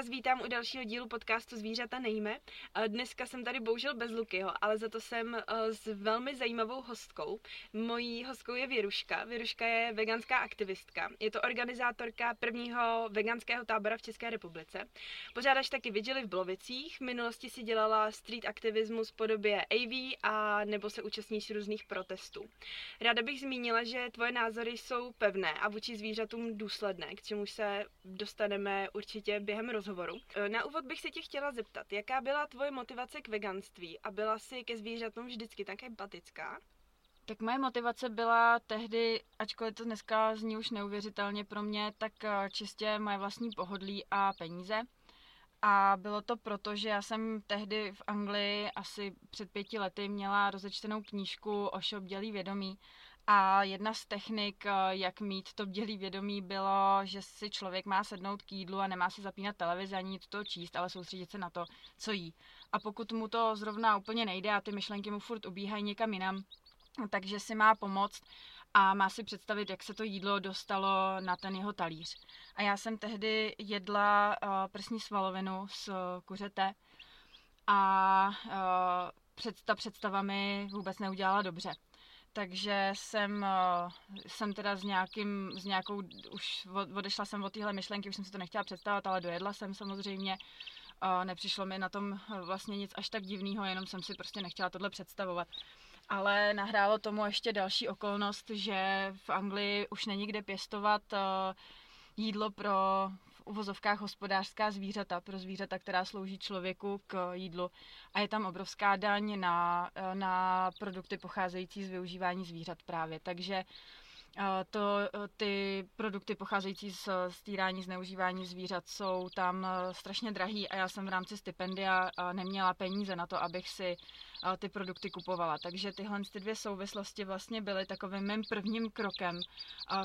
vás vítám u dalšího dílu podcastu Zvířata nejme. Dneska jsem tady bohužel bez Lukyho, ale za to jsem eh, s velmi zajímavou hostkou. Mojí hostkou je Věruška. Věruška je veganská aktivistka. Je to organizátorka prvního veganského tábora v České republice. Pořádáš taky vigily v Blovicích. V minulosti si dělala street aktivismus v podobě AV a nebo se účastníš různých protestů. Ráda bych zmínila, že tvoje názory jsou pevné a vůči zvířatům důsledné, k čemu se dostaneme určitě během rozhovoru. E, na úvod bych se tě chtěla zeptat, jaká byla tvoje motivace k veganství a byla jsi ke zvířatům vždycky tak empatická? Tak moje motivace byla tehdy, ačkoliv to dneska zní už neuvěřitelně pro mě, tak e, čistě moje vlastní pohodlí a peníze. A bylo to proto, že já jsem tehdy v Anglii asi před pěti lety měla rozečtenou knížku o šobdělý vědomí a jedna z technik, eh, jak mít to bdělý vědomí, bylo, že si člověk má sednout k jídlu a nemá si zapínat televizi ani to číst, ale soustředit se na to, co jí. A pokud mu to zrovna úplně nejde a ty myšlenky mu furt ubíhají někam jinam, takže si má pomoct a má si představit, jak se to jídlo dostalo na ten jeho talíř. A já jsem tehdy jedla uh, prsní svalovinu z uh, kuřete a před, ta představa mi vůbec neudělala dobře takže jsem, eh, jsem teda s, nějakým, s nějakou, už odešla jsem od téhle myšlenky, už jsem si to nechtěla představovat, ale dojedla jsem samozřejmě. Nepřišlo mi na tom vlastně nic až tak divného, jenom jsem si prostě nechtěla tohle představovat. Ale nahrálo tomu ještě další okolnost, že v Anglii už není kde pěstovat eh, jídlo pro uvozovkách hospodářská zvířata, pro zvířata, která slouží člověku k jídlu. A je tam obrovská daň na, na produkty pocházející z využívání zvířat právě. Takže to, ty produkty pocházející z stírání, zneužívání zvířat jsou tam strašně drahý a já jsem v rámci stipendia neměla peníze na to, abych si ty produkty kupovala. Takže tyhle ty dvě souvislosti vlastně byly takovým mým prvním krokem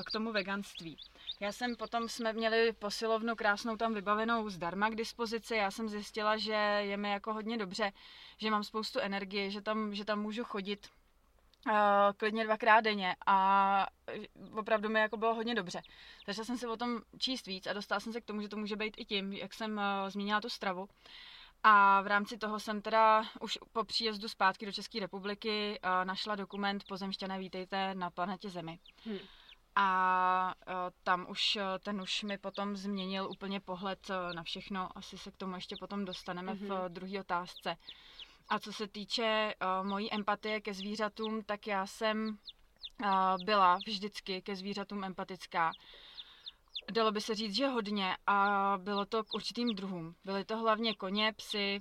k tomu veganství. Já jsem potom, jsme měli posilovnu krásnou tam vybavenou zdarma k dispozici. Já jsem zjistila, že je mi jako hodně dobře, že mám spoustu energie, že tam, že tam můžu chodit uh, klidně dvakrát denně a opravdu mi jako bylo hodně dobře. Začala jsem se o tom číst víc a dostala jsem se k tomu, že to může být i tím, jak jsem uh, změnila tu stravu. A v rámci toho jsem teda už po příjezdu zpátky do České republiky uh, našla dokument Pozemšťané vítejte na planetě Zemi. Hmm. A uh, tam už, ten už mi potom změnil úplně pohled na všechno. Asi se k tomu ještě potom dostaneme mm-hmm. v mhm. druhé otázce. A co se týče uh, mojí empatie ke zvířatům, tak já jsem uh, byla vždycky ke zvířatům empatická. Dalo by se říct, že hodně a bylo to k určitým druhům. Byly to hlavně koně, psy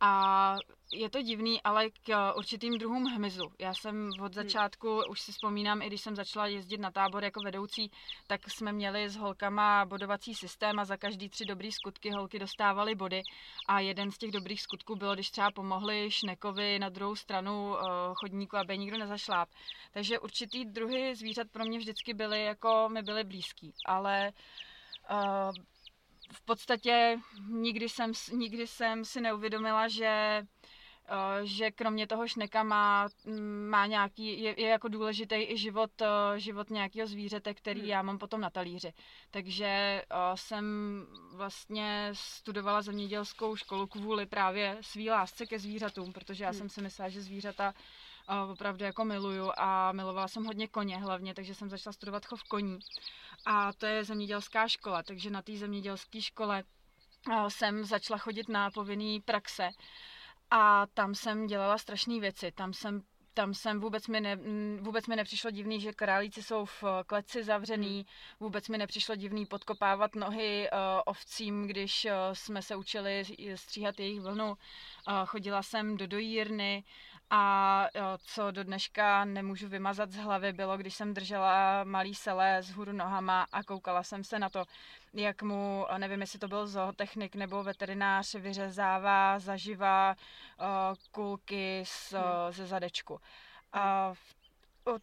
a je to divný, ale k určitým druhům hmyzu. Já jsem od hmm. začátku, už si vzpomínám, i když jsem začala jezdit na tábor jako vedoucí, tak jsme měli s holkama bodovací systém a za každý tři dobrý skutky holky dostávaly body a jeden z těch dobrých skutků bylo, když třeba pomohli šnekovi na druhou stranu uh, chodníku, aby nikdo nezašláp. Takže určitý druhy zvířat pro mě vždycky byly jako, mi byly blízký, ale uh, v podstatě nikdy jsem, nikdy jsem si neuvědomila, že Eh, že kromě toho šneka má, mm, má nějaký, je, je jako důležitý i život, eh, život nějakého zvířete, který hmm. já mám potom na talíři. Takže uh, jsem vlastně studovala zemědělskou školu kvůli právě svý lásce ke zvířatům, protože já hmm. jsem si myslela, že zvířata uh, opravdu jako miluju a milovala jsem hodně koně hlavně, takže jsem začala studovat chov koní. A to je zemědělská škola, takže na té zemědělské škole jsem začala chodit na povinný praxe a tam jsem dělala strašné věci. Tam jsem tam jsem vůbec mi, ne, vůbec mi nepřišlo divný, že králíci jsou v kleci zavřený, hmm. vůbec mi nepřišlo divný podkopávat nohy uh, ovcím, když uh, jsme se učili stříhat jejich vlnu. Uh, chodila jsem do dojírny a co do dneška nemůžu vymazat z hlavy, bylo, když jsem držela malý sele z hůru nohama a koukala jsem se na to, jak mu, nevím, jestli to byl zootechnik nebo veterinář, vyřezává zaživa kulky z, hmm. ze zadečku. A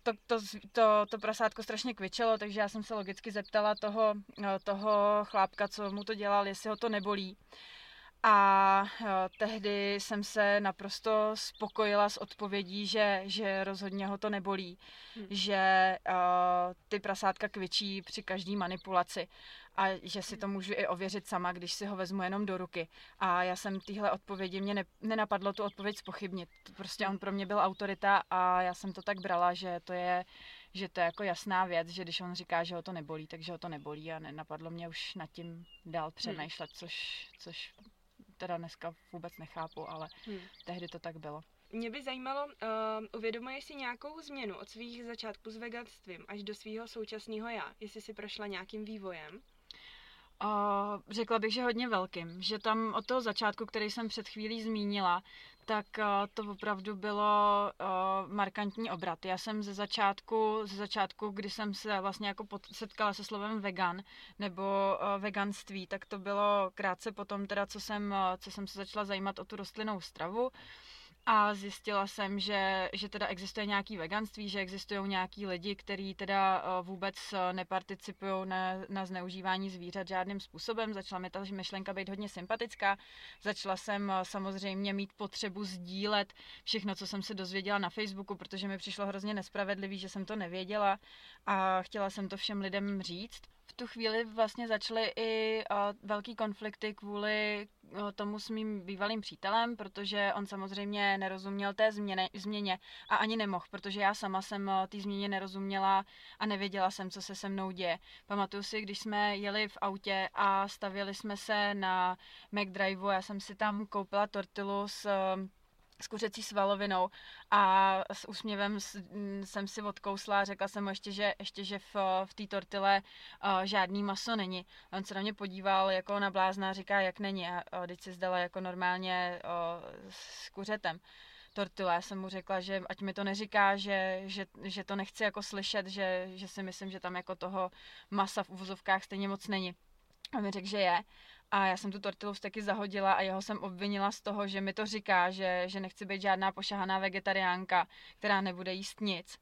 to, to, to, to prasátko strašně kvičelo, takže já jsem se logicky zeptala toho, toho chlápka, co mu to dělal, jestli ho to nebolí. A uh, tehdy jsem se naprosto spokojila s odpovědí, že, že rozhodně ho to nebolí, hmm. že uh, ty prasátka kvičí při každé manipulaci a že si to můžu i ověřit sama, když si ho vezmu jenom do ruky. A já jsem tyhle odpovědi, mě ne, nenapadlo tu odpověď spochybnit. Prostě on pro mě byl autorita a já jsem to tak brala, že to je že to je jako jasná věc, že když on říká, že ho to nebolí, takže ho to nebolí a nenapadlo mě už nad tím dál přemýšlet, hmm. což, což teda dneska vůbec nechápu, ale hmm. tehdy to tak bylo. Mě by zajímalo, uh, uvědomuješ si nějakou změnu od svých začátků s veganstvím až do svého současného já, jestli si prošla nějakým vývojem? Uh, řekla bych, že hodně velkým. Že tam od toho začátku, který jsem před chvílí zmínila, tak uh, to opravdu bylo uh, markantní obrat. Já jsem ze začátku, ze začátku, kdy jsem se vlastně jako setkala se slovem vegan nebo uh, veganství, tak to bylo krátce potom teda, co jsem, co jsem se začala zajímat o tu rostlinnou stravu. A zjistila jsem, že, že teda existuje nějaký veganství, že existují nějaký lidi, kteří teda eh, vůbec eh, neparticipují na, na zneužívání zvířat žádným způsobem. Začala mi ta myšlenka být hodně sympatická. Začala jsem eh, samozřejmě mít potřebu sdílet všechno, co jsem se dozvěděla na Facebooku, protože mi přišlo hrozně nespravedlivý, že jsem to nevěděla a chtěla jsem to všem lidem říct v tu chvíli vlastně začaly i velký konflikty kvůli tomu s mým bývalým přítelem, protože on samozřejmě nerozuměl té změně, změně a ani nemohl, protože já sama jsem té změně nerozuměla a nevěděla jsem, co se se mnou děje. Pamatuju si, když jsme jeli v autě a stavili jsme se na McDriveu, já jsem si tam koupila tortilu s s kuřecí svalovinou a s úsměvem jsem si odkousla a řekla jsem mu ještě, že, ještě, že v, v té tortile uh, žádný maso není. A on se na mě podíval jako na blázna a říká, jak není. A, teď si zdala jako normálně uh, s kuřetem tortila. Já jsem mu řekla, že ať mi to neříká, že, že, že to nechci jako slyšet, že, že si myslím, že tam jako toho masa v uvozovkách stejně moc není. A mi řekl, že je. A já jsem tu tortilu taky zahodila a jeho jsem obvinila z toho, že mi to říká, že, že nechci být žádná pošahaná vegetariánka, která nebude jíst nic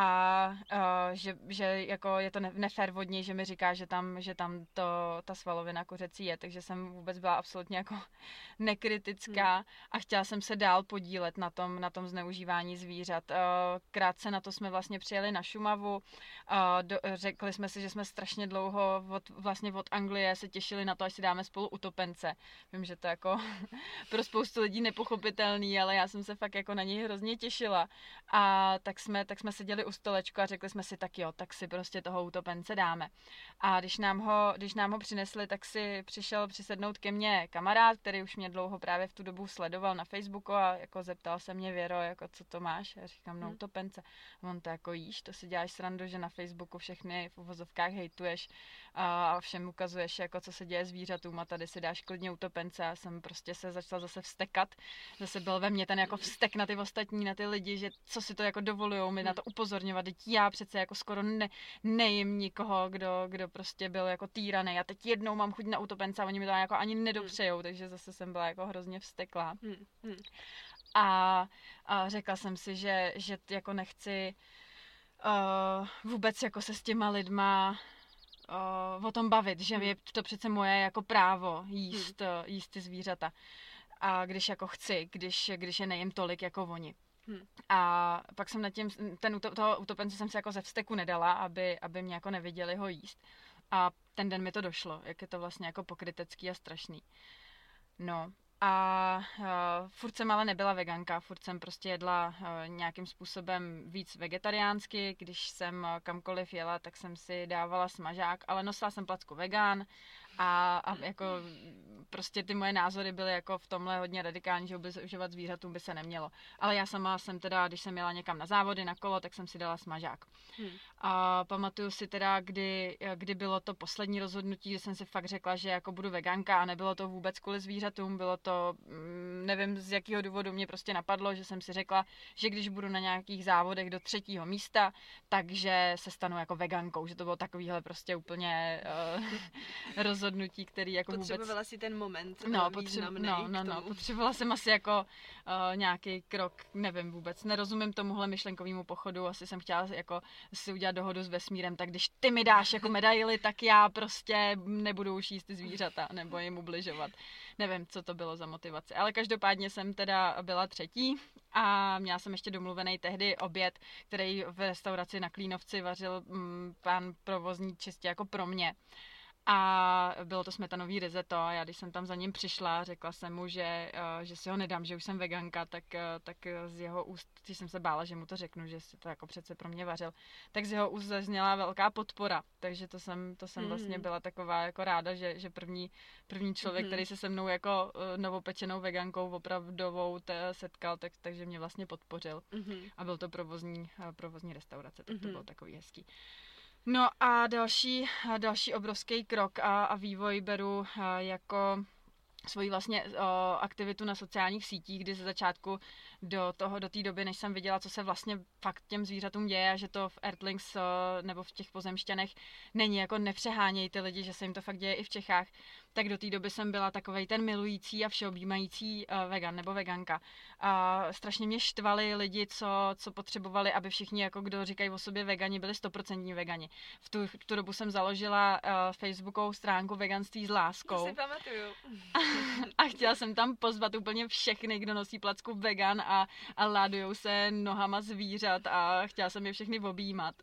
a uh, že, že jako je to nefér vodní, že mi říká, že tam, že tam to, ta svalovina kuřecí je, takže jsem vůbec byla absolutně jako nekritická hmm. a chtěla jsem se dál podílet na tom, na tom zneužívání zvířat. Uh, krátce na to jsme vlastně přijeli na Šumavu, uh, do, řekli jsme si, že jsme strašně dlouho od, vlastně od Anglie se těšili na to, až si dáme spolu utopence. Vím, že to jako pro spoustu lidí nepochopitelný, ale já jsem se fakt jako na něj hrozně těšila a tak jsme, tak jsme seděli u stolečku a řekli jsme si, tak jo, tak si prostě toho utopence dáme. A když nám ho, když nám ho přinesli, tak si přišel přisednout ke mně kamarád, který už mě dlouho právě v tu dobu sledoval na Facebooku a jako zeptal se mě, Věro, jako co to máš? Já říkám, no hmm. utopence. A on to jako jíš, to si děláš srandu, že na Facebooku všechny v uvozovkách hejtuješ a všem ukazuješ, jako co se děje zvířatům a tady si dáš klidně utopence. Já jsem prostě se začala zase vstekat. Zase byl ve mně ten jako vztek na ty ostatní, na ty lidi, že co si to jako dovolují mi na to upozorňovat. Teď já přece jako skoro ne, nejím nikoho, kdo, kdo prostě byl jako týraný. A teď jednou mám chuť na utopence a oni mi to jako ani nedopřejou, takže zase jsem byla jako hrozně vsteklá. A, a řekla jsem si, že, že jako nechci uh, vůbec jako se s těma lidma uh, o tom bavit, že je to přece moje jako právo jíst, hmm. jíst ty zvířata. A když jako chci, když, když je nejím tolik jako oni. Hmm. A pak jsem nad tím, ten, toho utopence jsem se jako ze vsteku nedala, aby, aby mě jako neviděli ho jíst. A ten den mi to došlo, jak je to vlastně jako pokrytecký a strašný. No a uh, furt jsem ale nebyla veganka, furt jsem prostě jedla uh, nějakým způsobem víc vegetariánsky, když jsem uh, kamkoliv jela, tak jsem si dávala smažák, ale nosila jsem placku vegan a, a jako prostě ty moje názory byly jako v tomhle hodně radikální, že užívat zvířatům by se nemělo. Ale já sama jsem teda, když jsem jela někam na závody, na kolo, tak jsem si dala smažák. Hmm. A pamatuju si teda, kdy, kdy bylo to poslední rozhodnutí, kdy jsem si fakt řekla, že jako budu veganka a nebylo to vůbec kvůli zvířatům, bylo to, mm, nevím z jakého důvodu mě prostě napadlo, že jsem si řekla, že když budu na nějakých závodech do třetího místa, takže se stanu jako vegankou, že to bylo takovýhle prostě úplně uh, rozhodnutí který jako Potřebovala vůbec... si ten moment No, potřeba, no, no, no, potřebovala jsem asi jako uh, nějaký krok, nevím vůbec, nerozumím tomuhle myšlenkovému pochodu, asi jsem chtěla jako si udělat dohodu s vesmírem, tak když ty mi dáš jako medaily, tak já prostě nebudu už jíst zvířata, nebo jim ubližovat. Nevím, co to bylo za motivace, ale každopádně jsem teda byla třetí a měla jsem ještě domluvený tehdy oběd, který v restauraci na Klínovci vařil mm, pán provozní čistě jako pro mě. A bylo to smetanový rizeto a já když jsem tam za ním přišla, řekla jsem mu, že, eh, že si ho nedám, že už jsem veganka, tak, eh, tak z jeho úst, když jsem se bála, že mu to řeknu, že si to jako přece pro mě vařil, tak z jeho úst zazněla velká podpora, takže to jsem, to jsem mm. vlastně byla taková jako ráda, že, že první, první člověk, mm. který se se mnou jako eh, novopečenou vegankou opravdovou te, setkal, tak, takže mě vlastně podpořil mm. a byl to provozní, provozní restaurace, tak mm. to mhm. bylo takový hezký. No a další, další obrovský krok a, a vývoj beru jako svoji vlastně o, aktivitu na sociálních sítích, kdy ze začátku do toho, do té doby, než jsem viděla, co se vlastně fakt těm zvířatům děje a že to v Earthlings o, nebo v těch pozemšťanech není, jako nepřehánějí ty lidi, že se jim to fakt děje i v Čechách, tak do té doby jsem byla takovej ten milující a všeobjímající uh, vegan nebo veganka. A strašně mě štvali lidi, co, co potřebovali, aby všichni, jako kdo říkají o sobě vegani, byli stoprocentní vegani. V tu, v tu dobu jsem založila uh, facebookovou stránku Veganství s láskou. To si pamatuju. a chtěla jsem tam pozvat úplně všechny, kdo nosí placku vegan a, a ládujou se nohama zvířat a chtěla jsem je všechny objímat.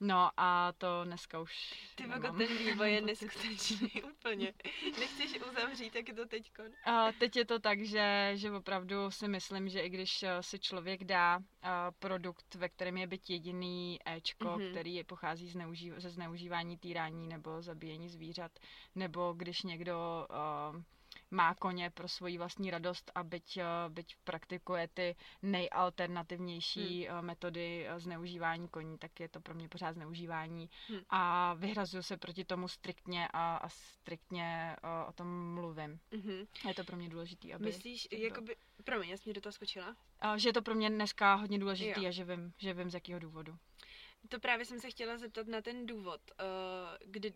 No a to dneska už Ty jako ten vývoj je neskutečný úplně. Nechceš uzavřít, jak je to teďko? A teď je to tak, že, že opravdu si myslím, že i když eh, si člověk dá eh, produkt, ve kterém je byt jediný Ečko, mm-hmm. který pochází ze zneužívání týrání nebo zabíjení zvířat, nebo když někdo uh, má koně pro svoji vlastní radost a byť, eh, byť praktikuje ty nejalternativnější hmm. Eh, metody eh, zneužívání koní, tak je to pro mě pořád zneužívání hmm. a vyhrazuju se proti tomu striktně a, a striktně o, o tom mluvím. Hmm. Je to pro mě důležité, aby... Myslíš, jakoby... Promiň, já jsem do toho skočila. Že je to pro mě dneska hodně důležité a že vím, že vím z jakého důvodu. To právě jsem se chtěla zeptat na ten důvod, uh, kdy,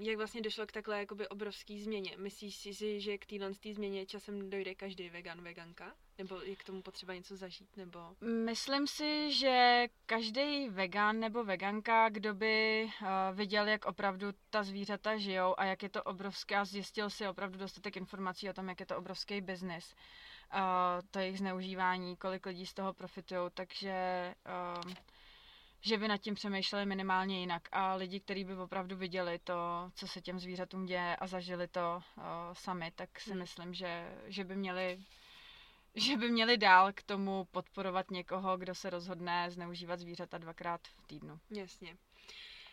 jak vlastně došlo k takhle jakoby obrovský změně. Myslíš si, že k téhle změně časem dojde každý vegan, veganka? Nebo je k tomu potřeba něco zažít? Nebo... Myslím si, že každý vegan nebo veganka, kdo by uh, viděl, jak opravdu ta zvířata žijou a jak je to obrovské a zjistil si opravdu dostatek informací o tom, jak je to obrovský biznis, uh, to jejich zneužívání, kolik lidí z toho profitují, takže... Že by nad tím přemýšleli minimálně jinak. A lidi, kteří by opravdu viděli to, co se těm zvířatům děje a zažili to uh, sami, tak si hmm. myslím, že, že by měli že by měli dál k tomu podporovat někoho, kdo se rozhodne zneužívat zvířata dvakrát v týdnu. Jasně.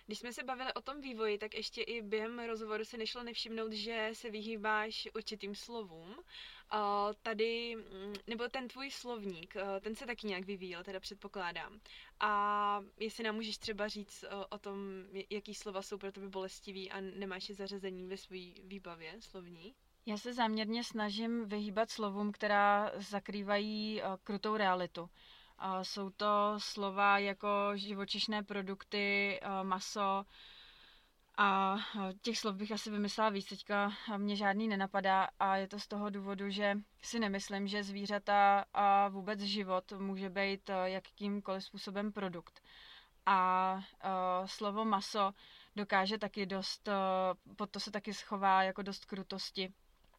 Když jsme se bavili o tom vývoji, tak ještě i během rozhovoru se nešlo nevšimnout, že se vyhýbáš určitým slovům. Tady, mm, nebo ten tvůj slovník, uh, ten se taky nějak vyvíjel, teda předpokládám. A jestli nám můžeš třeba říct uh, o tom, jaký slova jsou pro tebe bolestivý a nemáš je zařazení ve své výbavě slovní? Já se záměrně snažím vyhýbat slovům, která zakrývají uh, krutou realitu. Uh, jsou to slova jako živočišné produkty, uh, maso, a těch slov bych asi vymyslela víc, teďka mě žádný nenapadá a je to z toho důvodu, že si nemyslím, že zvířata a vůbec život může být jakýmkoliv způsobem produkt. A slovo maso dokáže taky dost, pod to se taky schová jako dost krutosti.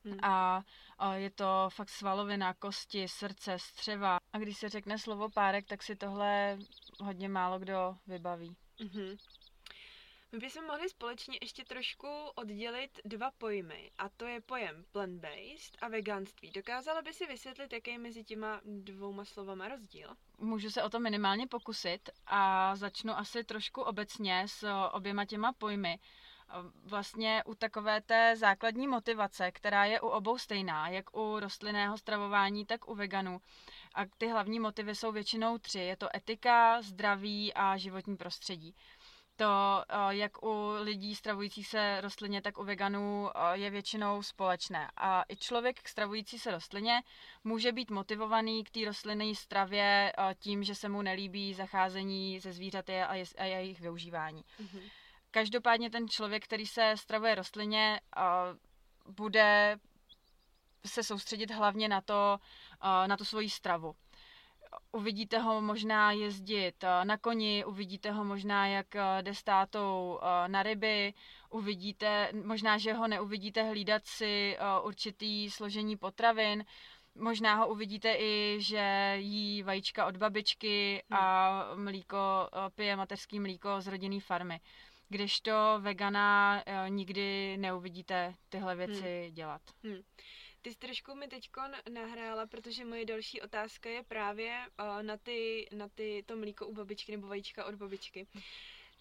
Hmm. A uh, je to fakt svalovina, kosti, srdce, střeva. A když se řekne slovo párek, tak si tohle hodně málo kdo vybaví. Mm-hmm. My bychom mohli společně ještě trošku oddělit dva pojmy, a to je pojem plant-based a veganství. Dokázala by si vysvětlit, jaký je mezi těma dvouma slovama rozdíl? Můžu se o to minimálně pokusit a začnu asi trošku obecně s oběma těma pojmy. Vlastně u takové té základní motivace, která je u obou stejná, jak u rostlinného stravování, tak u veganů. A ty hlavní motivy jsou většinou tři. Je to etika, zdraví a životní prostředí to eh, jak u lidí stravujících se rostlině, tak u veganů eh, je většinou společné. A i člověk stravující se rostlině může být motivovaný k té rostlinné stravě eh, tím, že se mu nelíbí zacházení ze zvířaty a, jejich využívání. Mm-hmm. Každopádně ten člověk, který se stravuje rostlině, bude se soustředit hlavně na to, na tu svoji stravu. Uvidíte ho možná jezdit na koni, uvidíte ho možná, jak jde s tátou na ryby, uvidíte, možná, že ho neuvidíte hlídat si určitý složení potravin, Možná ho uvidíte i, že jí vajíčka od babičky a hmm. mlíko, pije mateřský mlíko z rodinné farmy. Když to vegana eh, nikdy neuvidíte tyhle věci hmm. dělat. Hmm. Ty jsi trošku mi teď nahrála, protože moje další otázka je právě uh, na, ty, na ty, to mlíko u babičky nebo vajíčka od babičky.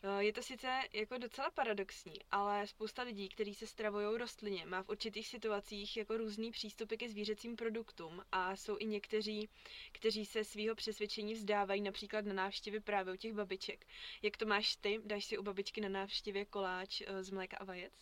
Eh, je to sice jako docela paradoxní, ale spousta lidí, kteří se stravují rostlině, má v určitých situacích jako různý přístupy ke zvířecím produktům a jsou i někteří, kteří se svého přesvědčení vzdávají například na návštěvy právě u těch babiček. Jak to máš ty? Dáš si u babičky na návštěvě koláč eh, z mléka a vajec?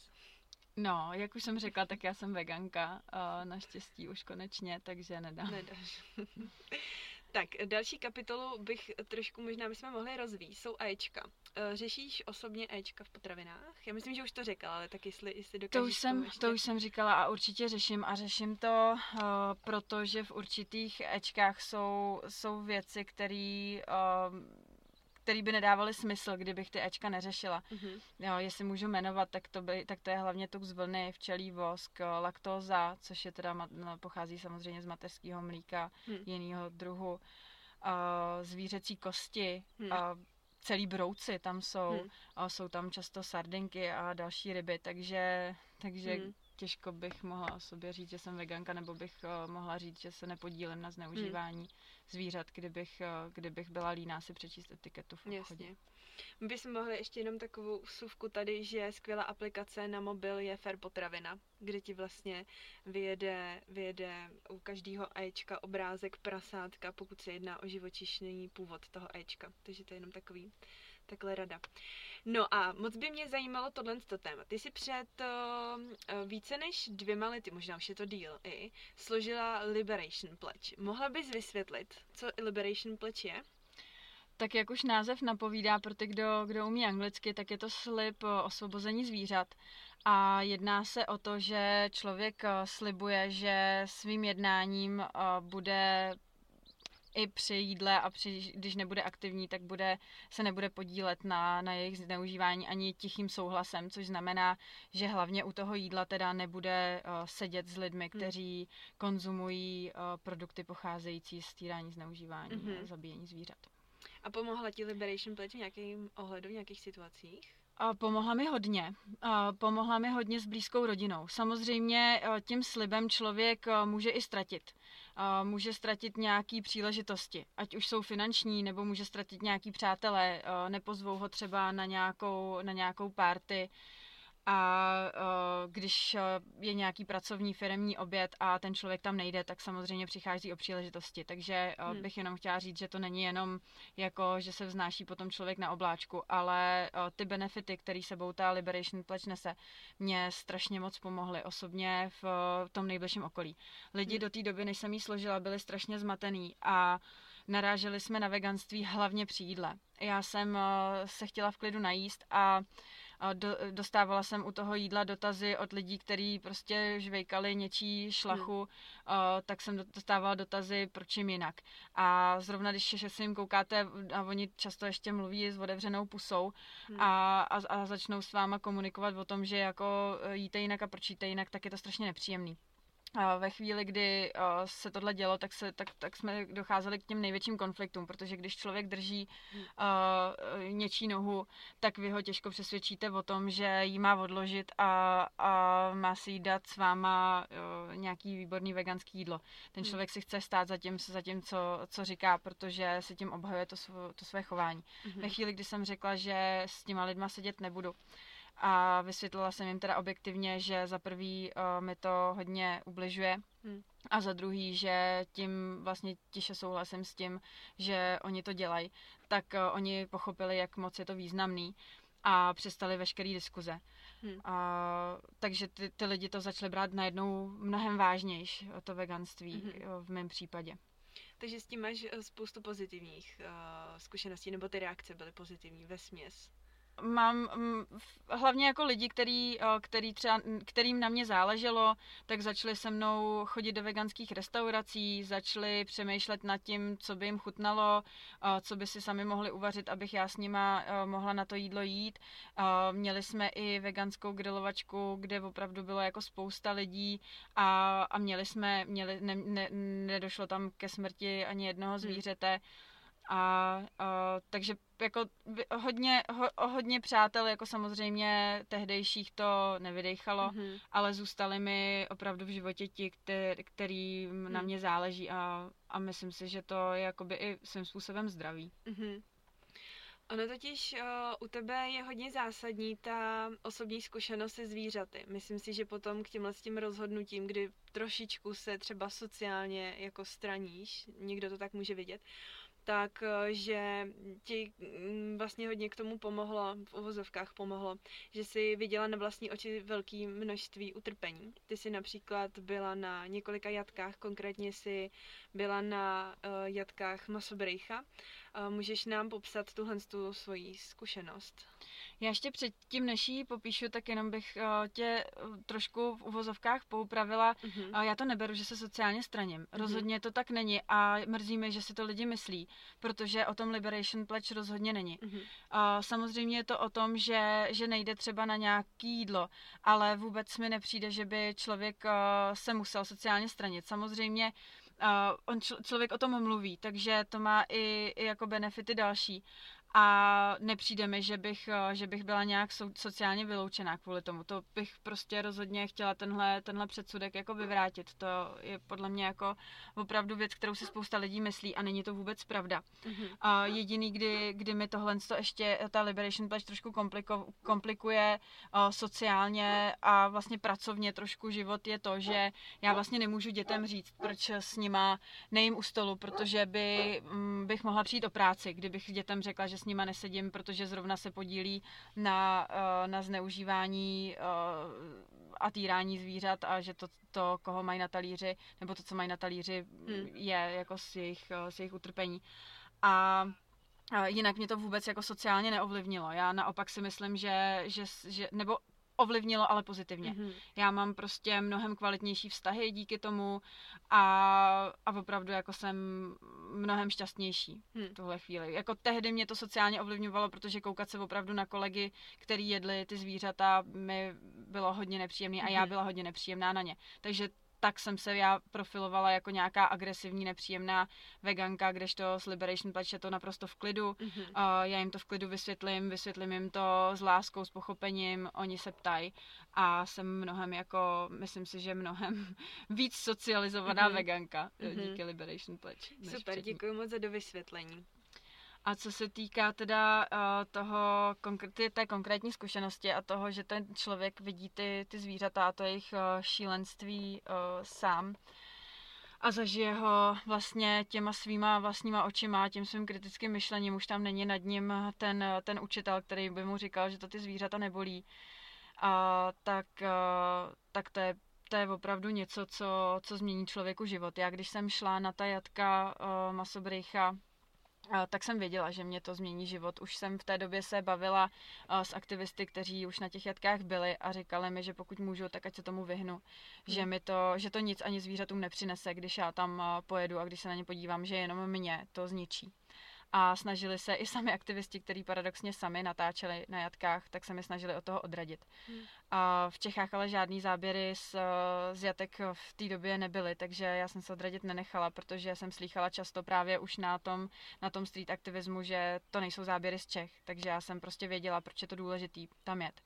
No, jak už jsem řekla, tak já jsem veganka, uh, naštěstí už konečně, takže nedám. Nedáš. Tak, další kapitolu bych trošku možná bychom mohli rozvíjet, jsou Ečka. Eh, řešíš osobně Ečka v potravinách? Já myslím, že už to řekla, ale tak jestli, jestli dokážeš to už jsem, to už jsem říkala a určitě řeším a řeším to, uh, protože v určitých Ečkách jsou, jsou věci, které uh, který by nedávaly smysl, kdybych ty Ečka neřešila. Mm-hmm. Jo, jestli můžu jmenovat, tak to, by, tak to je hlavně tuk z vlny, včelí vosk, laktóza, což je teda, no, pochází samozřejmě z mateřského mlíka, mm. jiného druhu, uh, zvířecí kosti, mm. celý brouci tam jsou, a jsou tam často sardinky a další ryby, takže, takže hmm. Těžko bych mohla o sobě říct, že jsem veganka, nebo bych uh, mohla říct, že se nepodílím na zneužívání hmm. zvířat, kdybych, uh, kdybych byla líná si přečíst etiketu v obchodě. Jasně. My bychom mohli ještě jenom takovou vsuvku tady, že skvělá aplikace na mobil je Fair Potravina, kde ti vlastně vyjede, vyjede u každého Ečka obrázek prasátka, pokud se jedná o živočišný původ toho Ečka. Takže to je jenom takový, takhle rada. No a moc by mě zajímalo tohle téma. Ty si před uh, více než dvěma lety, možná už je to díl i, složila Liberation Pledge. Mohla bys vysvětlit, co Liberation Pledge je? Tak jak už název napovídá pro ty, kdo, kdo umí anglicky, tak je to slib osvobození zvířat. A jedná se o to, že člověk eh, slibuje, že svým jednáním eh, bude i při jídle a při, když nebude aktivní, tak bude, se nebude podílet na, na jejich zneužívání ani tichým souhlasem, což znamená, že hlavně u toho jídla teda nebude uh, sedět s lidmi, hmm. kteří hmm. konzumují uh, produkty pocházející z týrání, zneužívání hmm. a zabíjení zvířat. A pomohla ti Liberation Pledge v nějakém ohledu, v nějakých situacích? A pomohla mi hodně. A pomohla mi hodně s blízkou rodinou. Samozřejmě e, tím slibem člověk může i ztratit. A může ztratit nějaké příležitosti, ať už jsou finanční, nebo může ztratit nějaký přátelé, nepozvou ho třeba na nějakou, na nějakou party a uh, když je nějaký pracovní firmní oběd a ten člověk tam nejde, tak samozřejmě přichází o příležitosti. Takže uh, hmm. bych jenom chtěla říct, že to není jenom jako, že se vznáší potom člověk na obláčku, ale ty benefity, které sebou ta Liberation Pledge nese, mě strašně moc pomohly osobně v tom nejbližším okolí. Lidi hmm. do té doby, než jsem jí složila, byli strašně zmatený a naráželi jsme na veganství hlavně při jídle. Já jsem se chtěla v klidu najíst a uh, do, dostávala jsem u toho jídla dotazy od lidí, kteří prostě žvejkali něčí šlachu, hmm. uh, tak jsem dostávala dotazy, proč jim jinak. A zrovna když se jim koukáte a oni často ještě mluví s otevřenou pusou hmm. a, a, a začnou s váma komunikovat o tom, že jako e, jíte jinak a proč jíte jinak, tak je to strašně nepříjemný ve chvíli, kdy se tohle dělo, tak, se, tak, tak jsme docházeli k těm největším konfliktům, protože když člověk drží uh, něčí nohu, tak vy ho těžko přesvědčíte o tom, že jí má odložit a, a má si jí dát s váma uh, nějaký výborný veganský jídlo. Ten hmm. člověk si chce stát za tím, za tím co, co říká, protože si tím obhajuje to, svo, to své chování. Hmm. Ve chvíli, kdy jsem řekla, že s těma lidma sedět nebudu, a vysvětlila jsem jim teda objektivně, že za prvý uh, mi to hodně ubližuje hmm. a za druhý, že tím vlastně tiše souhlasím s tím, že oni to dělají, tak uh, oni pochopili, jak moc je to významný a přestali veškerý diskuze. Hmm. A, takže ty, ty lidi to začali brát najednou mnohem vážnější, to veganství hmm. v mém případě. Takže s tím máš spoustu pozitivních uh, zkušeností, nebo ty reakce byly pozitivní ve směs. Mám m, hlavně jako lidi, který, který třeba, kterým na mě záleželo, tak začali se mnou chodit do veganských restaurací, začali přemýšlet nad tím, co by jim chutnalo, co by si sami mohli uvařit, abych já s nima mohla na to jídlo jít. Měli jsme i veganskou grilovačku, kde opravdu bylo jako spousta lidí a, a měli jsme, měli, ne, ne, nedošlo tam ke smrti ani jednoho hmm. zvířete. A, a takže jako hodně, ho, hodně přátel, jako samozřejmě tehdejších to nevydechalo, mm-hmm. ale zůstali mi opravdu v životě ti, který, který mm. na mě záleží a, a myslím si, že to je jakoby i svým způsobem zdravý. Mm-hmm. Ono totiž uh, u tebe je hodně zásadní ta osobní zkušenost se zvířaty. Myslím si, že potom k těmhle s tím rozhodnutím, kdy trošičku se třeba sociálně jako straníš, někdo to tak může vidět, tak eh, že ti mm, vlastně hodně k tomu pomohlo, v uvozovkách pomohlo, že si viděla na vlastní oči velké množství utrpení. Ty si například byla na několika jatkách, konkrétně si byla na uh, jatkách Masobrejcha. Uh, můžeš nám popsat tuhle tu svoji zkušenost? Já ještě předtím, než ji popíšu, tak jenom bych uh, tě uh, trošku v uvozovkách poupravila. Uh, já to neberu, že se sociálně straním. Uh-huh. Rozhodně to tak není a mrzí mi, že si to lidi myslí, protože o tom Liberation Pledge rozhodně není. Uh, samozřejmě je to o tom, že, že nejde třeba na nějaký jídlo, ale vůbec mi nepřijde, že by člověk se musel sociálně stranit. Samozřejmě Uh, on čl- člověk o tom mluví, takže to má i, i jako benefity další a nepřijde mi, že bych, eh, že bych byla nějak sociálně vyloučená kvůli tomu. To bych prostě rozhodně chtěla tenhle, tenhle předsudek jako vyvrátit. To je podle mě jako opravdu věc, kterou si spousta lidí myslí a není to vůbec pravda. Mm-hmm. A jediný, kdy, kdy mi tohle to ještě ta Liberation Pledge trošku kompliko, komplikuje uh, sociálně a vlastně pracovně trošku život je to, že já vlastně nemůžu dětem říct, proč s nima nejím u stolu, protože by, m, bych mohla přijít o práci, kdybych dětem řekla, že s nima nesedím, protože zrovna se podílí na, eh, na zneužívání eh, a týrání zvířat a že to, to, koho mají na talíři, nebo to, co mají na talíři, hmm. je jako s jejich, eh, s jejich utrpení. A Jinak mě to vůbec jako sociálně neovlivnilo. Já naopak si myslím, že, že, že nebo ovlivnilo, ale pozitivně. Mm-hmm. Já mám prostě mnohem kvalitnější vztahy díky tomu a, a opravdu jako jsem mnohem šťastnější mm. v tuhle chvíli. Jako tehdy mě to sociálně ovlivňovalo, protože koukat se opravdu na kolegy, který jedli ty zvířata, mi bylo hodně nepříjemné mm-hmm. a já mhm. byla hodně nepříjemná na ně. Takže tak jsem se já profilovala jako nějaká agresivní, nepříjemná veganka, kdežto s Liberation Pledge je to naprosto v klidu. Mm-hmm. Uh, já jim to v klidu vysvětlím, vysvětlím jim to s láskou, s pochopením, oni se ptají a jsem mnohem jako, myslím si, že mnohem víc socializovaná mm-hmm. veganka mm-hmm. díky Liberation Pledge. Super, děkuji moc za dovysvětlení. A co se týká teda uh, toho, konkr- té konkrétní zkušenosti a toho, že ten člověk vidí ty, ty zvířata a to jejich uh, šílenství uh, sám a zažije ho vlastně těma svýma vlastníma očima, tím svým kritickým myšlením, už tam není nad ním ten, ten učitel, který by mu říkal, že to ty zvířata nebolí, a tak, uh, tak to je to je opravdu něco, co, co změní člověku život. Já když jsem šla na ta jatka uh, Masobrycha tak jsem věděla, že mě to změní život. Už jsem v té době se bavila s aktivisty, kteří už na těch jatkách byli a říkali mi, že pokud můžu, tak ať se tomu vyhnu. Hmm. Že, mi to, že to nic ani zvířatům nepřinese, když já tam pojedu a když se na ně podívám, že jenom mě to zničí a snažili se i sami aktivisti, kteří paradoxně sami natáčeli na jatkách, tak se mi snažili od toho odradit. Hmm. A v Čechách ale žádný záběry z, z jatek v té době nebyly, takže já jsem se odradit nenechala, protože jsem slýchala často právě už na tom, na tom street aktivismu, že to nejsou záběry z Čech, takže já jsem prostě věděla, proč je to důležitý tam jet.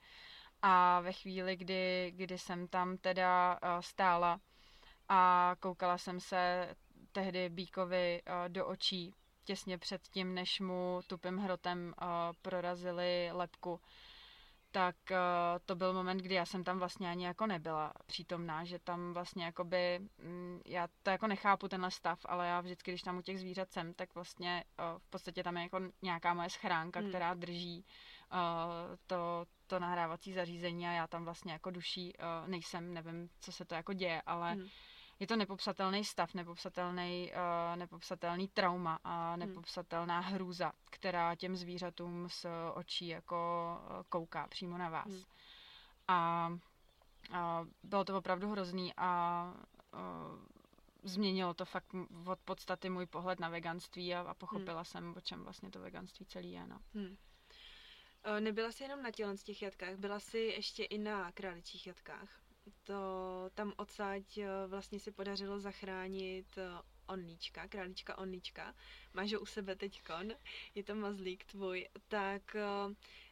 A ve chvíli, kdy, kdy jsem tam teda uh, stála a koukala jsem se tehdy Bíkovi uh, do očí, těsně před tím, než mu tupým hrotem uh, prorazili lepku, tak uh, to byl moment, kdy já jsem tam vlastně ani jako nebyla přítomná, že tam vlastně jakoby, mm, já to jako nechápu tenhle stav, ale já vždycky, když tam u těch zvířat jsem, tak vlastně uh, v podstatě tam je jako nějaká moje schránka, hmm. která drží uh, to, to nahrávací zařízení a já tam vlastně jako duší uh, nejsem, nevím, co se to jako děje, ale hmm je to nepopsatelný stav, nepopsatelný, uh, nepopsatelný trauma a hmm. nepopsatelná hrůza, která těm zvířatům z očí jako kouká přímo na vás. Hmm. A, a bylo to opravdu hrozný a uh, změnilo to fakt od podstaty můj pohled na veganství a, a pochopila hmm. jsem, o čem vlastně to veganství celý je. No. Hmm. Nebyla jsi jenom na tělen z těch jatkách, byla jsi ještě i na králičích jatkách. To tam odsaď vlastně si podařilo zachránit Onlíčka, králíčka Onlíčka. Máš ho u sebe teďkon, je to mazlík tvůj. Tak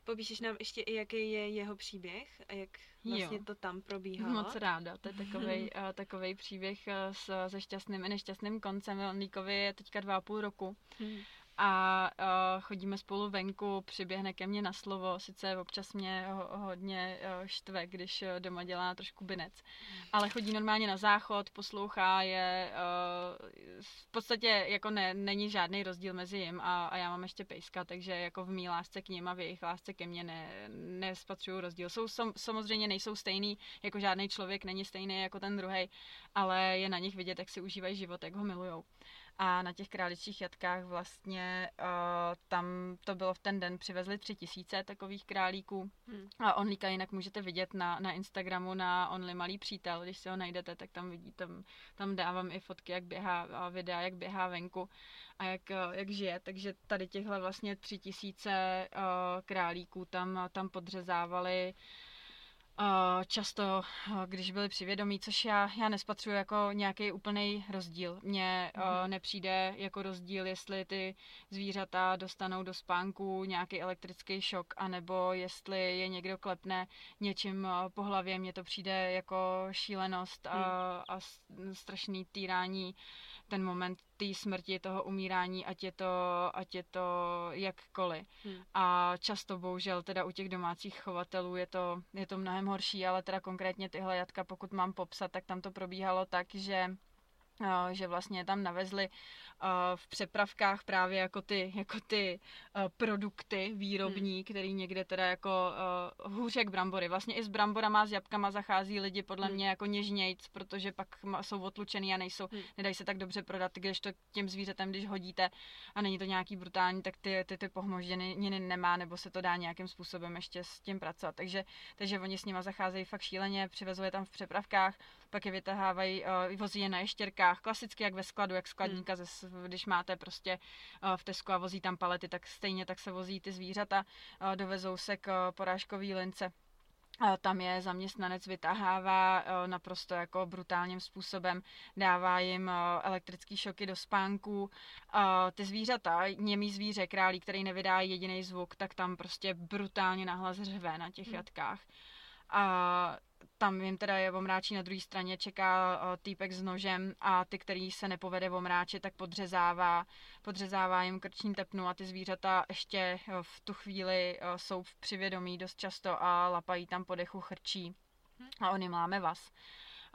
popíšeš nám ještě i, jaký je jeho příběh a jak vlastně jo. to tam probíhalo. Moc ráda, to je takový uh, takovej příběh s, se šťastným a nešťastným koncem. Onlíkovi je teďka dva a půl roku. Hmm a uh, chodíme spolu venku, přiběhne ke mně na slovo, sice občas mě ho, hodně uh, štve, když uh, doma dělá trošku binec, ale chodí normálně na záchod, poslouchá je, uh, v podstatě jako ne, není žádný rozdíl mezi jim a, a já mám ještě pejska, takže jako v mý lásce k ním a v jejich lásce ke mně ne, nespatřuju rozdíl. Jsou sam, samozřejmě nejsou stejný, jako žádný člověk není stejný jako ten druhý, ale je na nich vidět, jak si užívají život, jak ho milujou a na těch králičích jatkách vlastně uh, tam to bylo v ten den, přivezli tři tisíce takových králíků hmm. a Onlíka jinak můžete vidět na, na Instagramu na Only Malý přítel, když si ho najdete, tak tam vidíte, tam, tam dávám i fotky, jak běhá a videa, jak běhá venku a jak, eh, jak žije, takže tady těchhle vlastně tři tisíce uh, králíků tam, tam podřezávali často, když byli přivědomí, což já, já nespatřuji jako nějaký úplný rozdíl. Mně mm. nepřijde jako rozdíl, jestli ty zvířata dostanou do spánku nějaký elektrický šok, anebo jestli je někdo klepne něčím po hlavě. Mně to přijde jako šílenost a, mm. a strašný týrání uh, ten moment té smrti, toho umírání, ať je to, ať je to jakkoliv. Hmm. A často bohužel teda u těch domácích chovatelů je to, je to mnohem horší, ale teda konkrétně tyhle jatka, pokud mám popsat, tak tam to probíhalo tak, že že vlastně tam navezli v přepravkách právě jako ty, jako ty produkty výrobní, hmm. který někde teda jako hůř jak brambory. Vlastně i s bramborama, s jabkama zachází lidi podle hmm. mě jako něžnějc, protože pak jsou otlučený a nejsou, hmm. nedají se tak dobře prodat, když to těm zvířetem, když hodíte a není to nějaký brutální, tak ty, ty, ty pohmožděniny nemá, nebo se to dá nějakým způsobem ještě s tím pracovat. Takže, takže oni s nima zacházejí fakt šíleně, přivezou je tam v přepravkách, pak je vytahávají, uh, vozí je na ještěrkách, klasicky jak ve skladu, jak skladníka, hmm. ze, když máte prostě uh, v Tesku a vozí tam palety, tak stejně tak se vozí ty zvířata, uh, dovezou se k uh, porážkový lince. Tam je zaměstnanec vytahává naprosto jako brutálním způsobem, dává jim elektrické šoky do spánku. Ty zvířata, němý zvíře, králí, který nevydá jediný zvuk, tak tam prostě brutálně nahlas řve na těch hmm. jatkách. A tam jim teda je omráčí na druhé straně, čeká uh, týpek s nožem a ty, který se nepovede omráčit, tak podřezává, podřezává jim krční tepnu a ty zvířata ještě uh, v tu chvíli uh, jsou v přivědomí dost často a lapají tam po dechu, chrčí a on jim láme vás.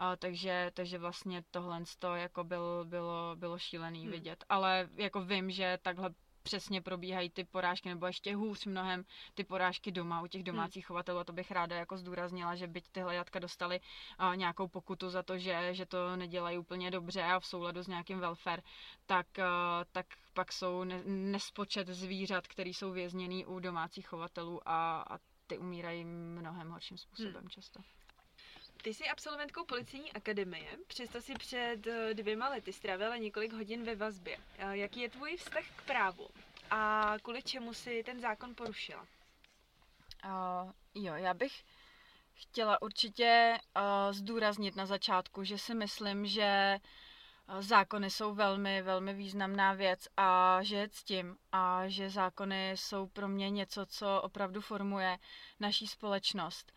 Uh, takže, takže vlastně tohle jako bylo, bylo, bylo šílený hmm. vidět. Ale jako vím, že takhle přesně probíhají ty porážky, nebo ještě hůř mnohem ty porážky doma u těch domácích hmm. chovatelů. A to bych ráda jako zdůraznila, že byť tyhle jatka dostali uh, nějakou pokutu za to, že, že to nedělají úplně dobře a v souladu s nějakým welfare, tak, uh, tak pak jsou ne, nespočet zvířat, který jsou vězněný u domácích chovatelů a, a ty umírají mnohem horším způsobem hmm. často. Ty jsi absolventkou policejní akademie, přesto si před eh, dvěma lety strávila několik hodin ve vazbě. Eh, jaký je tvůj vztah k právu a kvůli čemu si ten zákon porušila? Uh, jo, já bych chtěla určitě uh, zdůraznit na začátku, že si myslím, že zákony jsou velmi, velmi významná věc a že je ctím a že zákony jsou pro mě něco, co opravdu formuje naší společnost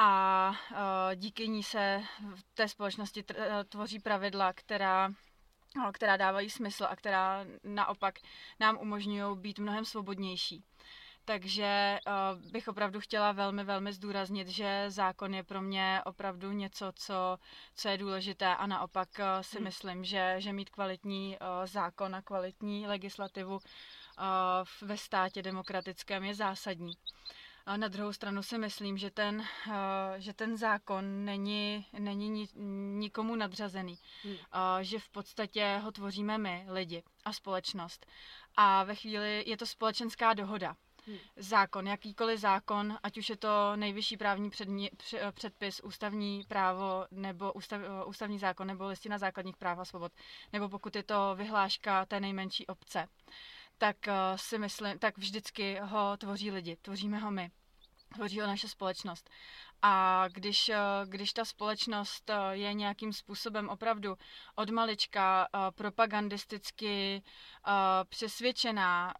a uh, díky ní se v té společnosti tvoří pravidla, která která dávají smysl a která naopak nám umožňují být mnohem svobodnější. Takže uh, bych opravdu chtěla velmi, velmi zdůraznit, že zákon je pro mě opravdu něco, co, co je důležité a naopak uh, si hmm. myslím, že, že mít kvalitní uh, zákon a kvalitní legislativu uh, ve státě demokratickém je zásadní. A na druhou stranu si myslím, že ten, že ten zákon není, není nikomu nadřazený. Hmm. Že v podstatě ho tvoříme my, lidi a společnost. A ve chvíli je to společenská dohoda. Hmm. Zákon, jakýkoliv zákon, ať už je to nejvyšší právní předmě, předpis, ústavní právo, nebo ústav, ústavní zákon, nebo listina základních práv a svobod, nebo pokud je to vyhláška té nejmenší obce, tak si myslím, tak vždycky ho tvoří lidi, tvoříme ho my, tvoří ho naše společnost. A když, eh, když ta společnost eh, je nějakým způsobem opravdu od malička propagandisticky přesvědčená,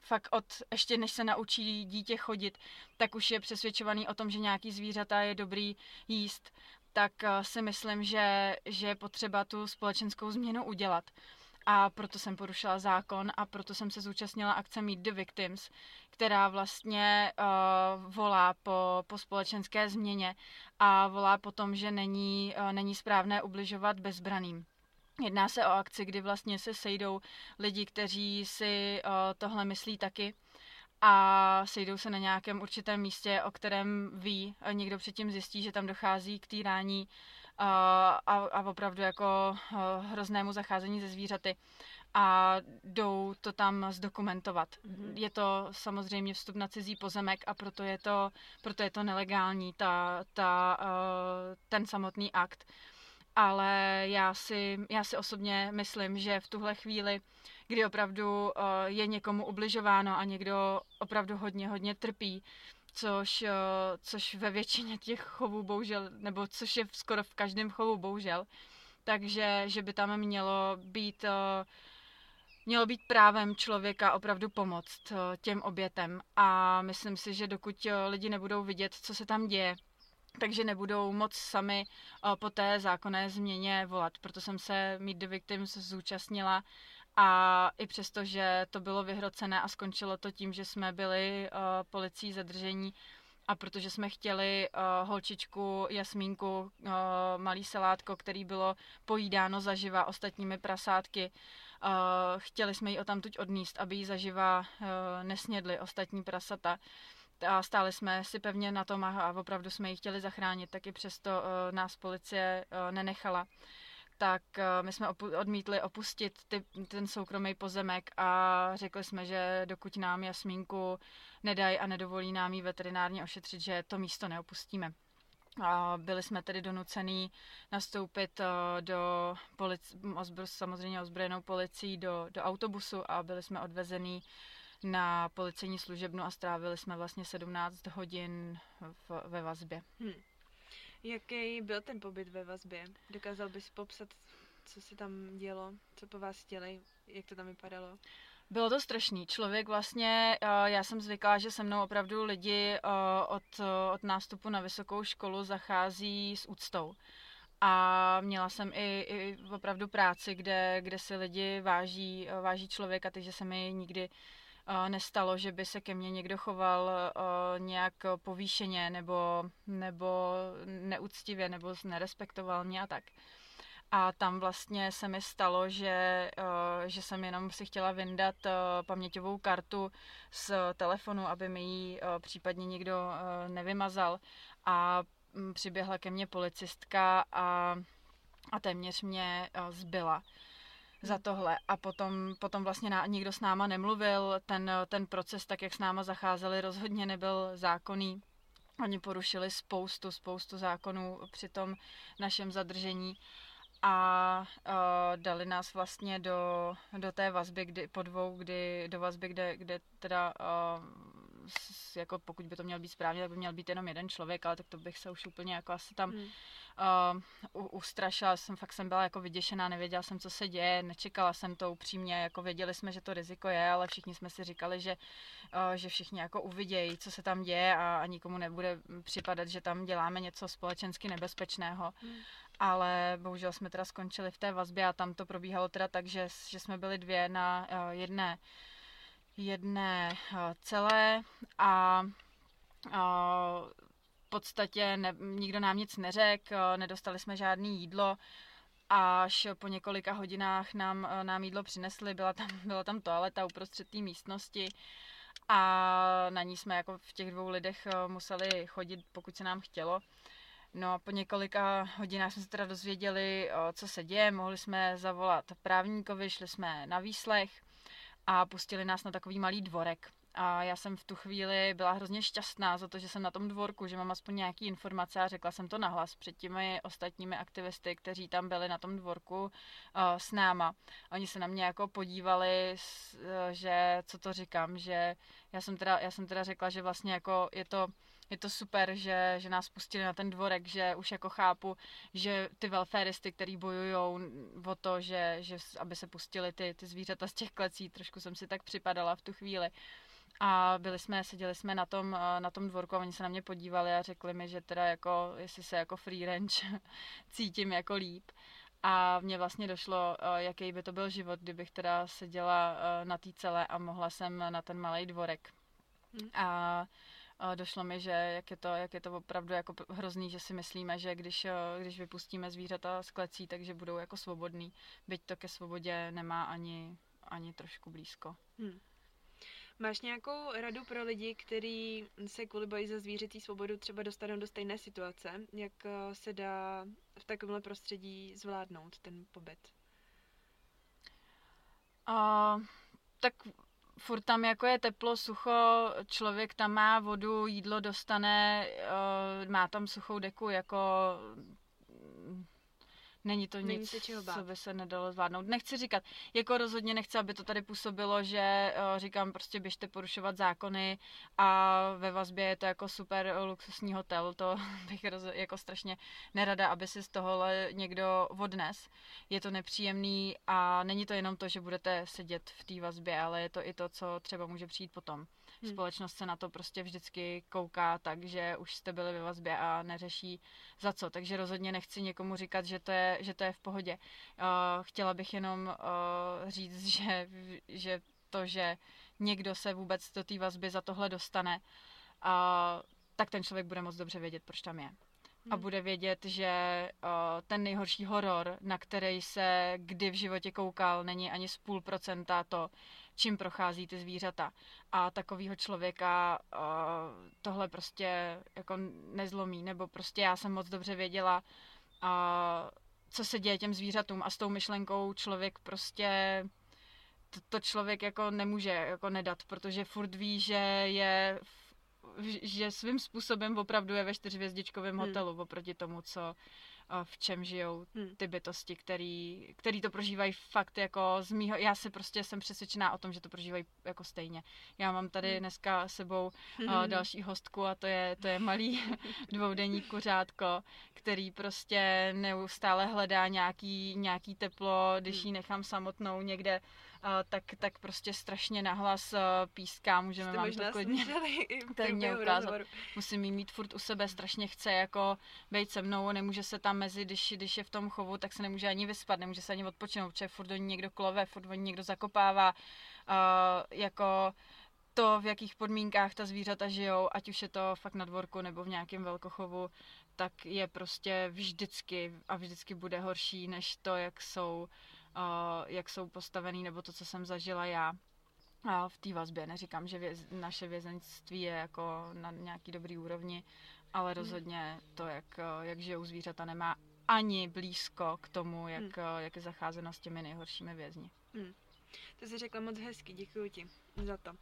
fakt od, ještě než se naučí dítě chodit, tak už je přesvědčovaný o tom, že nějaký zvířata je dobrý jíst, tak si myslím, že, že je potřeba tu společenskou změnu udělat. A proto jsem porušila zákon a proto jsem se zúčastnila akce Meet the Victims, která vlastně uh, volá po, po společenské změně a volá po tom, že není, uh, není správné ubližovat bezbraným. Jedná se o akci, kdy vlastně se sejdou lidi, kteří si uh, tohle myslí taky a sejdou se na nějakém určitém místě, o kterém ví, někdo předtím zjistí, že tam dochází k týrání a, a opravdu jako uh, hroznému zacházení ze zvířaty a jdou to tam zdokumentovat. Mm-hmm. Je to samozřejmě vstup na cizí pozemek a proto je to, proto je to nelegální, ta, ta, uh, ten samotný akt ale já si, já si osobně myslím, že v tuhle chvíli, kdy opravdu uh, je někomu ubližováno a někdo opravdu hodně, hodně trpí, což, uh, což ve většině těch chovů bohužel, nebo což je skoro v každém chovu bohužel, takže že by tam mělo být uh, mělo být právem člověka opravdu pomoct těm obětem a myslím si, že dokud lidi nebudou vidět, co se tam děje, takže nebudou moc sami po té zákonné změně volat. Proto jsem se Meet the Victims zúčastnila a i přesto, že to bylo vyhrocené a skončilo to tím, že jsme byli uh, policií zadržení a protože jsme chtěli uh, holčičku Jasmínku, uh, malý salátko, který bylo pojídáno zaživa ostatními prasátky, uh, chtěli jsme ji o tamtuť odníst, aby ji zaživa uh, nesnědli ostatní prasata a stáli jsme si pevně na tom a opravdu jsme ji chtěli zachránit, tak i přesto uh, nás policie uh, nenechala. Tak uh, my jsme opu- odmítli opustit ty, ten soukromý pozemek a řekli jsme, že dokud nám Jasmínku nedají a nedovolí nám ji veterinárně ošetřit, že to místo neopustíme. A byli jsme tedy donucený nastoupit uh, do polic- ozbro- samozřejmě ozbrojenou policií do, do autobusu a byli jsme odvezení na policejní služebnu a strávili jsme vlastně 17 hodin v, ve vazbě. Hmm. Jaký byl ten pobyt ve vazbě? Dokázal bys popsat, co se tam dělo, co po vás chtěli, jak to tam vypadalo? Bylo to strašný. Člověk vlastně, já jsem zvyklá, že se mnou opravdu lidi od, od nástupu na vysokou školu zachází s úctou. A měla jsem i, i opravdu práci, kde, kde si lidi váží, váží člověka, takže se mi nikdy nestalo, že by se ke mně někdo choval nějak povýšeně nebo, nebo neúctivě nebo nerespektoval mě a tak. A tam vlastně se mi stalo, že, že jsem jenom si chtěla vyndat paměťovou kartu z telefonu, aby mi ji případně někdo nevymazal. A přiběhla ke mně policistka a, a téměř mě zbyla za tohle. A potom, potom vlastně ná, nikdo s náma nemluvil, ten, ten proces, tak jak s náma zacházeli, rozhodně nebyl zákonný. Oni porušili spoustu, spoustu zákonů při tom našem zadržení a uh, dali nás vlastně do, do té vazby, kdy, po dvou, kdy, do vazby, kde, kde teda uh, jako pokud by to měl být správně, tak by měl být jenom jeden člověk, ale tak to bych se už úplně jako asi tam hmm uh, ustrašila jsem, fakt jsem byla jako vyděšená, nevěděla jsem, co se děje, nečekala jsem to upřímně, jako věděli jsme, že to riziko je, ale všichni jsme si říkali, že, uh, že všichni jako uvidějí, co se tam děje a, a nikomu nebude připadat, že tam děláme něco společensky nebezpečného. Hmm. Ale bohužel jsme teda skončili v té vazbě a tam to probíhalo teda tak, že, že jsme byli dvě na uh, jedné jedné uh, celé a uh, podstatě ne, nikdo nám nic neřekl, nedostali jsme žádné jídlo, až po několika hodinách nám, nám jídlo přinesli, byla tam, byla tam toaleta uprostřed té místnosti a na ní jsme jako v těch dvou lidech eh, museli chodit, pokud se nám chtělo. No a po několika hodinách jsme se teda dozvěděli, co se děje, mohli jsme zavolat právníkovi, šli jsme na výslech a pustili nás na takový malý dvorek. A já jsem v tu chvíli byla hrozně šťastná za to, že jsem na tom dvorku, že mám aspoň nějaký informace a řekla jsem to nahlas před těmi ostatními aktivisty, kteří tam byli na tom dvorku uh, s náma. Oni se na mě jako podívali, uh, že co to říkám, že já jsem teda, já jsem teda řekla, že vlastně jako je to je to super, že, že nás pustili na ten dvorek, že už jako chápu, že ty welfaristy, který bojují o to, že, že aby se pustili ty, ty zvířata z těch klecí, trošku jsem si tak připadala v tu chvíli. A byli jsme, seděli jsme na tom, eh, na tom dvorku a oni se na mě podívali a řekli mi, že teda jako, jestli se jako free range cítím jako líp. A mně vlastně došlo, eh, jaký by to byl život, kdybych teda seděla eh, na té celé a mohla jsem na ten malý dvorek. Hmm. A došlo mi, že jak je to, jak je to opravdu jako hrozný, že si myslíme, že když, když vypustíme zvířata z klecí, takže budou jako svobodný, byť to ke svobodě nemá ani, ani trošku blízko. Hmm. Máš nějakou radu pro lidi, kteří se kvůli boji za zvířecí svobodu třeba dostanou do stejné situace? Jak eh, se dá v takovémhle prostředí zvládnout ten pobyt? Uh, tak furt tam jako je teplo, sucho, člověk tam má vodu, jídlo dostane, uh, má tam suchou deku, jako Není to Není nic, čeho bát. co by se nedalo zvládnout. Nechci říkat, jako rozhodně nechci, aby to tady působilo, že uh, říkám prostě běžte porušovat zákony a ve vazbě je to jako super luxusní hotel, to bych roz, jako strašně nerada, aby si z tohohle někdo odnes. Je to nepříjemný a není to jenom to, že budete sedět v té vazbě, ale je to i to, co třeba může přijít potom. Hmm. Společnost se na to prostě vždycky kouká tak, že už jste byli ve vazbě a neřeší za co. Takže rozhodně nechci někomu říkat, že to je, že to je v pohodě. Uh, chtěla bych jenom uh, říct, že, že to, že někdo se vůbec do té vazby za tohle dostane, uh, tak ten člověk bude moc dobře vědět, proč tam je a hmm. bude vědět, že uh, ten nejhorší horor, na který se kdy v životě koukal, není ani z půl procenta to, čím prochází ty zvířata. A takového člověka uh, tohle prostě jako nezlomí, nebo prostě já jsem moc dobře věděla, uh, co se děje těm zvířatům a s tou myšlenkou člověk prostě to, to člověk jako nemůže jako nedat, protože furt ví, že je že svým způsobem opravdu je ve čtyřvězdičkovém hmm. hotelu oproti tomu, co v čem žijou hmm. ty bytosti, který, který to prožívají fakt jako z mýho, já se prostě jsem přesvědčená o tom, že to prožívají jako stejně. Já mám tady hmm. dneska sebou uh, další hostku a to je, to je malý dvoudenní kuřátko, který prostě neustále hledá nějaký, nějaký teplo, když hmm. ji nechám samotnou někde tak, tak prostě strašně nahlas píská, můžeme vám to klidně mě ukázat. Musím jí mít furt u sebe, strašně chce jako být se mnou, nemůže se tam mezi, když, když je v tom chovu, tak se nemůže ani vyspat, nemůže se ani odpočinout, protože furt do ní někdo klove, furt do ní někdo zakopává, uh, jako to, v jakých podmínkách ta zvířata žijou, ať už je to fakt na dvorku nebo v nějakém velkochovu, tak je prostě vždycky a vždycky bude horší, než to, jak jsou jak jsou postavený, nebo to, co jsem zažila já v té vazbě. Neříkám, že věz, naše vězenství je jako na nějaký dobrý úrovni, ale hmm. rozhodně to, jak, jak žijou zvířata, nemá ani blízko k tomu, jak, hmm. jak je zacházeno s těmi nejhoršími vězni. Hmm. To jsi řekla moc hezky, děkuji ti za to.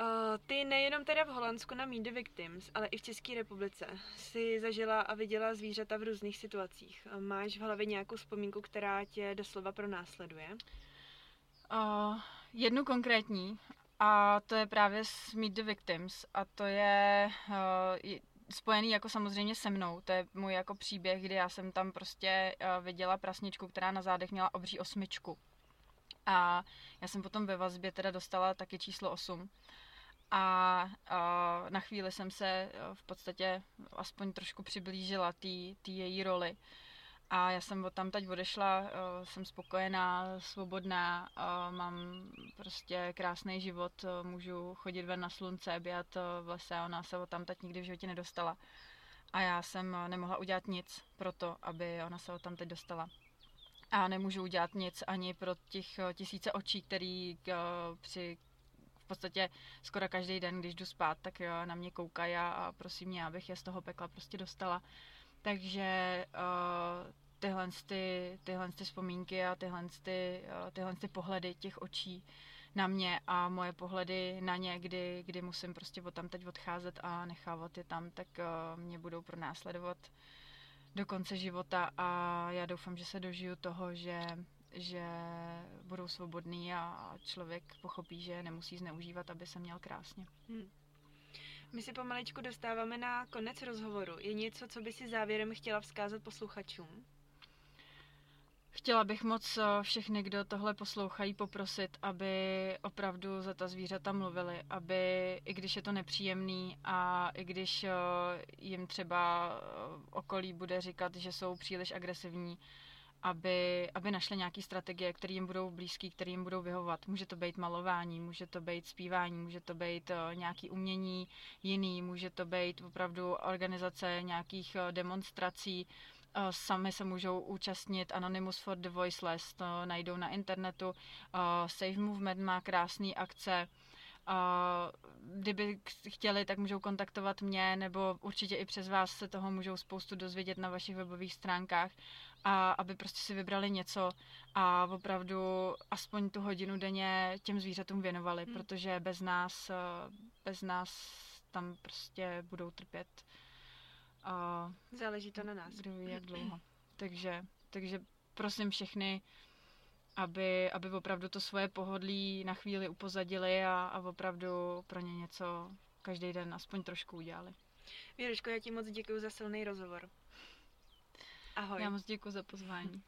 Uh, ty nejenom teda v Holandsku na Meet the Victims, ale i v České republice si zažila a viděla zvířata v různých situacích. Uh, máš v hlavě nějakou vzpomínku, která tě doslova pronásleduje? Uh, jednu konkrétní a to je právě s Meet the Victims a to je uh, spojený jako samozřejmě se mnou. To je můj jako příběh, kdy já jsem tam prostě uh, viděla prasničku, která na zádech měla obří osmičku. A já jsem potom ve vazbě teda dostala taky číslo 8 a, a na chvíli jsem se v podstatě aspoň trošku přiblížila té její roli. A já jsem od tam teď odešla, jsem spokojená, svobodná, mám prostě krásný život, můžu chodit ven na slunce, běhat v lese, ona se od tam teď nikdy v životě nedostala. A já jsem nemohla udělat nic pro to, aby ona se od tam teď dostala. A nemůžu udělat nic ani pro těch tisíce očí, který při v podstatě skoro každý den, když jdu spát, tak jo, na mě koukají a, a prosím mě, abych je z toho pekla prostě dostala. Takže uh, tyhle, ty, tyhle ty vzpomínky a tyhle, ty, uh, tyhle ty pohledy těch očí na mě a moje pohledy na ně, kdy, kdy musím prostě od tam teď odcházet a nechávat je tam, tak uh, mě budou pronásledovat do konce života a já doufám, že se dožiju toho, že, že budou svobodný a člověk pochopí, že nemusí zneužívat, aby se měl krásně. Hmm. My si pomaličku dostáváme na konec rozhovoru. Je něco, co by si závěrem chtěla vzkázat posluchačům? Chtěla bych moc eh, všechny, kdo tohle poslouchají, poprosit, aby opravdu za ta zvířata mluvili, aby i když je to nepříjemný a i když eh, jim třeba eh, okolí bude říkat, že jsou příliš agresivní, aby, aby našli nějaké strategie, které jim budou blízké, které jim budou vyhovovat. Může to být malování, může to být zpívání, může to být nějaký umění jiný, může to být opravdu organizace nějakých demonstrací, Sami se můžou účastnit Anonymous for the Voiceless, to najdou na internetu. Save Movement má krásné akce. Kdyby chtěli, tak můžou kontaktovat mě, nebo určitě i přes vás se toho můžou spoustu dozvědět na vašich webových stránkách a aby prostě si vybrali něco a opravdu aspoň tu hodinu denně těm zvířatům věnovali, hmm. protože bez nás, bez nás tam prostě budou trpět a Záleží to na nás. Kdo ví, jak dlouho. takže, takže prosím všechny, aby, aby opravdu to svoje pohodlí na chvíli upozadili a, a opravdu pro ně něco každý den aspoň trošku udělali. Věruško, já ti moc děkuji za silný rozhovor. Ahoj. Já moc děkuji za pozvání.